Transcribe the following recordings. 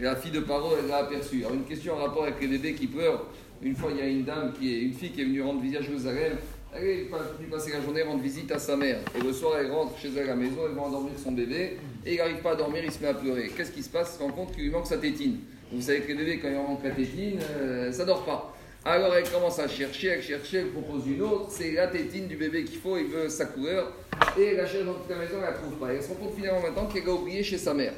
La fille de Paro, elle l'a aperçu. Alors, une question en rapport avec les bébés qui pleurent. Une fois, il y a une dame, qui est, une fille qui est venue rendre visite à Jérusalem. Elle est venue passer la journée rendre visite à sa mère. Et le soir, elle rentre chez elle à la maison, elle va endormir son bébé. Et il n'arrive pas à dormir, il se met à pleurer. Qu'est-ce qui se passe? Il se rend compte qu'il lui manque sa tétine. Vous savez que les bébés, quand ils manquent la tétine, euh, ça dort pas. Alors elle commence à chercher, elle cherche, elle propose une autre. C'est la tétine du bébé qu'il faut, il veut sa couleur. Et la cherche dans toute la maison, elle la trouve pas. Et elle se rend compte finalement maintenant qu'elle a oublié chez sa mère.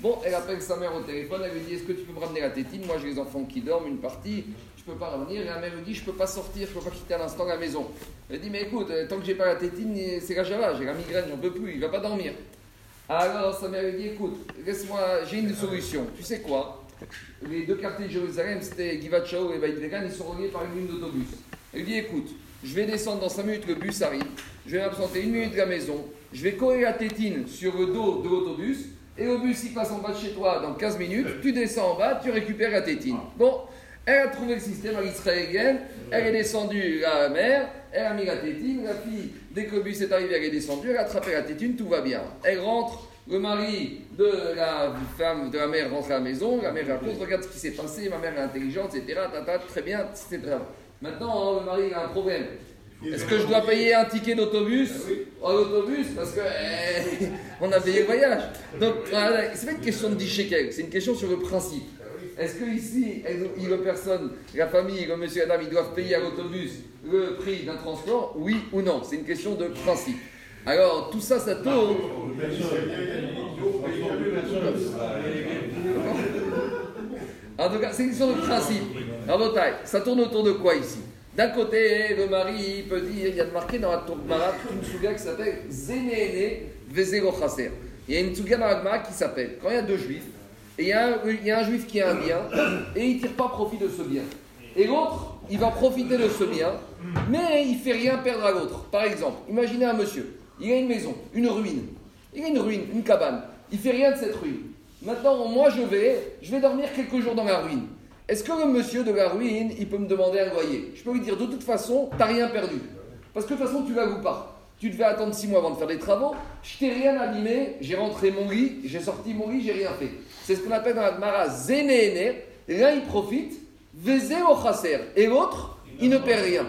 Bon, elle appelle sa mère au téléphone, elle lui dit Est-ce que tu peux me ramener la tétine? Moi j'ai les enfants qui dorment, une partie, je peux pas revenir. Et la mère lui dit Je peux pas sortir, je peux pas quitter à l'instant la maison. Elle dit Mais écoute, euh, tant que j'ai pas la tétine, c'est la java, j'ai la migraine, j'en peux plus, il va pas dormir. Alors sa mère lui dit Écoute, laisse-moi, j'ai une solution. Tu sais quoi? Les deux quartiers de Jérusalem, c'était Givat et Beit Vegan, ils sont reliés par une ligne d'autobus. Elle lui dit Écoute, je vais descendre dans 5 minutes, le bus arrive, je vais m'absenter une minute de la maison, je vais coller la tétine sur le dos de l'autobus et le bus il passe en bas de chez toi dans 15 minutes, tu descends en bas, tu récupères la tétine. Bon, elle a trouvé le système à l'israélienne, elle est descendue à la mer, elle a mis la tétine, la fille, dès que le bus est arrivé, elle est descendue, elle a attrapé la tétine, tout va bien. Elle rentre, le mari de la femme, de la mère rentre à la maison, la mère raconte, regarde ce qui s'est passé, ma mère est intelligente, etc. Tata, très bien, bien. Maintenant, le mari a un problème. Est-ce que je dois payer un ticket d'autobus? En autobus Parce que eh, on a payé le voyage. Donc, c'est pas une question de 10 shekels, c'est une question sur le principe. Est-ce que ici, la personne, la famille, le monsieur et la dame, ils doivent payer à l'autobus le prix d'un transport? Oui ou non C'est une question de principe. Alors, tout ça, ça tourne. En tout cas, c'est une question de principe. Alors, ça tourne autour de quoi ici? D'un côté, le mari peut dire, il y a marqué dans la Tourmara une souga qui s'appelle Zénéné Vezero Chaser. Il y a une souga dans la qui s'appelle, quand il y a deux juifs, et il y, a un, il y a un juif qui a un bien, et il ne tire pas profit de ce bien. Et l'autre, il va profiter de ce bien, mais il ne fait rien perdre à l'autre. Par exemple, imaginez un monsieur, il a une maison, une ruine. Il a une ruine, une cabane. Il ne fait rien de cette ruine. Maintenant, moi, je vais, je vais dormir quelques jours dans la ruine. Est-ce que le monsieur de la ruine, il peut me demander un loyer? Je peux lui dire, de toute façon, tu n'as rien perdu. Parce que de toute façon, tu vas ou pas. Tu devais attendre six mois avant de faire des travaux. Je t'ai rien abîmé. J'ai rentré mon lit, j'ai sorti mon lit, j'ai rien fait. C'est ce qu'on appelle dans la Gemara zénéné. L'un, il profite, vezé au chasser. Et l'autre, il ne perd rien.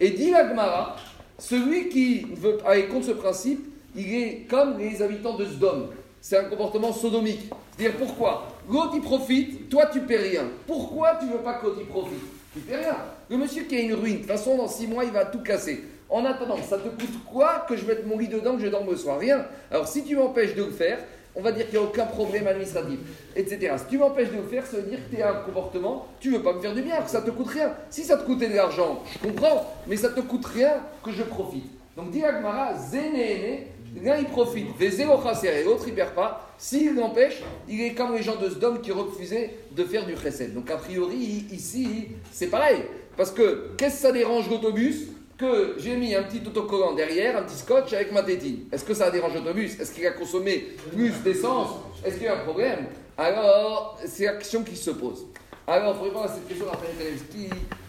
Et dit la Gemara, celui qui veut aller contre ce principe, il est comme les habitants de Sdom. C'est un comportement sodomique. C'est-à-dire pourquoi L'autre profite, toi tu paies rien. Pourquoi tu veux pas que l'autre profite? Tu paies rien. Le monsieur qui a une ruine, de toute façon dans six mois il va tout casser. En attendant, ça te coûte quoi que je mette mon lit dedans, que je dorme le soir? Rien. Alors si tu m'empêches de le faire, on va dire qu'il n'y a aucun problème administratif, etc. Si tu m'empêches de le faire, ça veut dire que tu as un comportement, tu veux pas me faire du bien, que ça te coûte rien. Si ça te coûtait de l'argent, je comprends, mais ça te coûte rien que je profite. Donc dit Agmara, zénéné, l'un il profite, et l'autre il perd pas. S'il l'empêche, il est comme les gens de Sdom qui refusaient de faire du chesed. Donc a priori, ici, c'est pareil. Parce que qu'est-ce que ça dérange l'autobus? Que j'ai mis un petit autocollant derrière, un petit scotch avec ma tétine Est-ce que ça dérange l'autobus? Est-ce qu'il a consommé plus d'essence? Est-ce qu'il y a un problème? Alors, c'est la question qui se pose. Alors, pour répondre à cette question,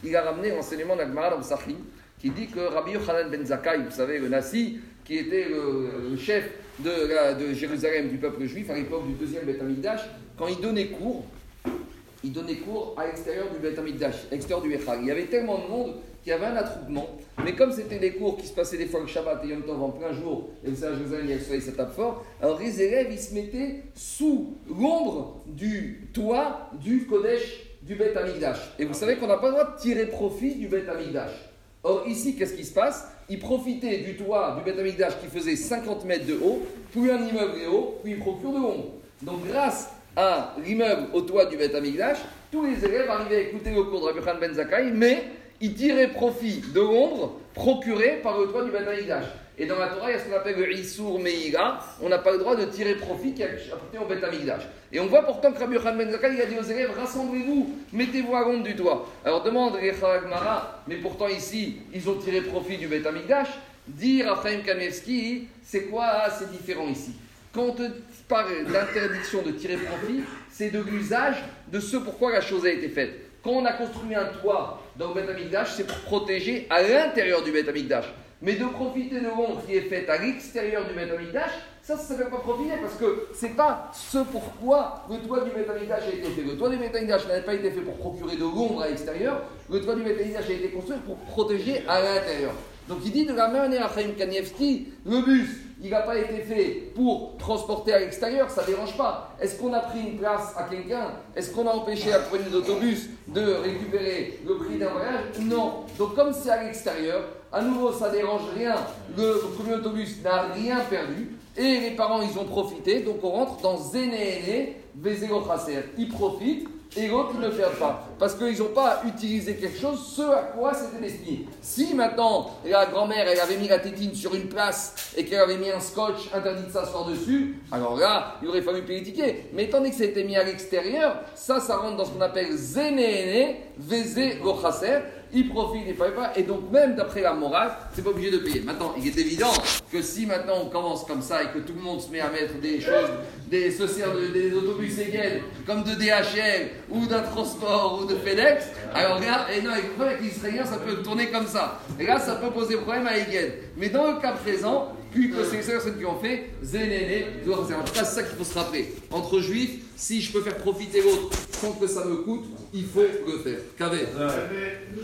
il a ramené l'enseignement d'Agmara dans qui dit que Rabbi Yochanan ben Zakkai, vous savez, le Nassi, qui était le, chef de, Jérusalem du peuple juif à l'époque du deuxième Beth Amikdash, quand il donnait cours, il donnait cours à l'extérieur du Beth Amikdash, à l'extérieur du Echal. Il y avait tellement de monde qu'il y avait un attroupement. Mais comme c'était des cours qui se passaient des fois le Shabbat et Yom Tov en plein jour, et vous savez, à Jérusalem, il y a le soleil, ça tape fort, alors les élèves, ils se mettaient sous l'ombre du toit du Kodesh du Beth Amikdash. Et vous savez qu'on n'a pas le droit de tirer profit du Beth Amikdash. Or, ici, qu'est-ce qui se passe? Il profitait du toit du Beth Amikdash qui faisait 50 mètres de haut, puis un immeuble est haut, puis il procure de l'ombre. Donc, grâce à l'immeuble au toit du Beth Amikdash, tous les élèves arrivaient à écouter le cours de Rabbi Ben Zakai, mais ils tiraient profit de l'ombre procurée par le toit du Beth Amikdash. Et dans la Torah, il y a ce qu'on appelle le Issour Meïga. On n'a pas le droit de tirer profit qui appartient au Beth Amikdash. Et on voit pourtant que Rabbi Yochanan Ben il a dit aux élèves rassemblez-vous, mettez-vous à l'ombre du toit. Alors demande les Mara, mais pourtant ici, ils ont tiré profit du Beth Amikdash. Dit Raphaël Kanevski, c'est quoi C'est différent ici? Quand on parle d'interdiction de tirer profit, c'est de l'usage de ce pourquoi la chose a été faite. Quand on a construit un toit dans le Beth Amikdash, c'est pour protéger à l'intérieur du Beth Amikdash. Mais de profiter de l'ombre qui est faite à l'extérieur du Beth Amikdash, Ça, ça ne s'appelle pas profiter parce que c'est pas ce pourquoi le toit du Betamikdash a été fait. Le toit du Betamikdash n'avait pas été fait pour procurer de l'ombre à l'extérieur. Le toit du Betamikdash a été construit pour protéger à l'intérieur. Donc il dit de la même manière Chaim Kanievski, le bus, il n'a pas été fait pour transporter à l'extérieur, ça ne dérange pas. Est-ce qu'on a pris une place à quelqu'un? Est-ce qu'on a empêché la compagnie d'autobus de récupérer le prix d'un voyage? Non. Donc comme c'est à l'extérieur, à nouveau, ça ne dérange rien. Le premier autobus n'a rien perdu. Et les parents, ils ont profité. Donc on rentre dans Zénéné, Vézélo Ils profitent et l'autre, ils ne perdent pas. Parce qu'ils n'ont pas utilisé quelque chose, ce à quoi c'était destiné. Si maintenant, la grand-mère, elle avait mis la tétine sur une place et qu'elle avait mis un scotch interdit de s'asseoir dessus, alors là, il aurait fallu payer le. Mais étant donné que été mis à l'extérieur, ça, ça rentre dans ce qu'on appelle Zénéné, Vézé, Gochaser il profite, il ne paye pas, et donc même d'après la morale, c'est pas obligé de payer. Maintenant, il est évident que si maintenant on commence comme ça et que tout le monde se met à mettre des choses, des, se des autobus Egen, comme de DHL ou d'un transport ou de FedEx, alors là, et non, avec l'Israélien, ça peut tourner comme ça. Et là, ça peut poser problème à Egen. Mais dans le cas présent, puis que c'est les personnes qui ont fait, Zénéné, c'est en tout cas ça qu'il faut se rappeler. Entre juifs, si je peux faire profiter l'autre sans que ça me coûte, il faut le faire. Qu'avez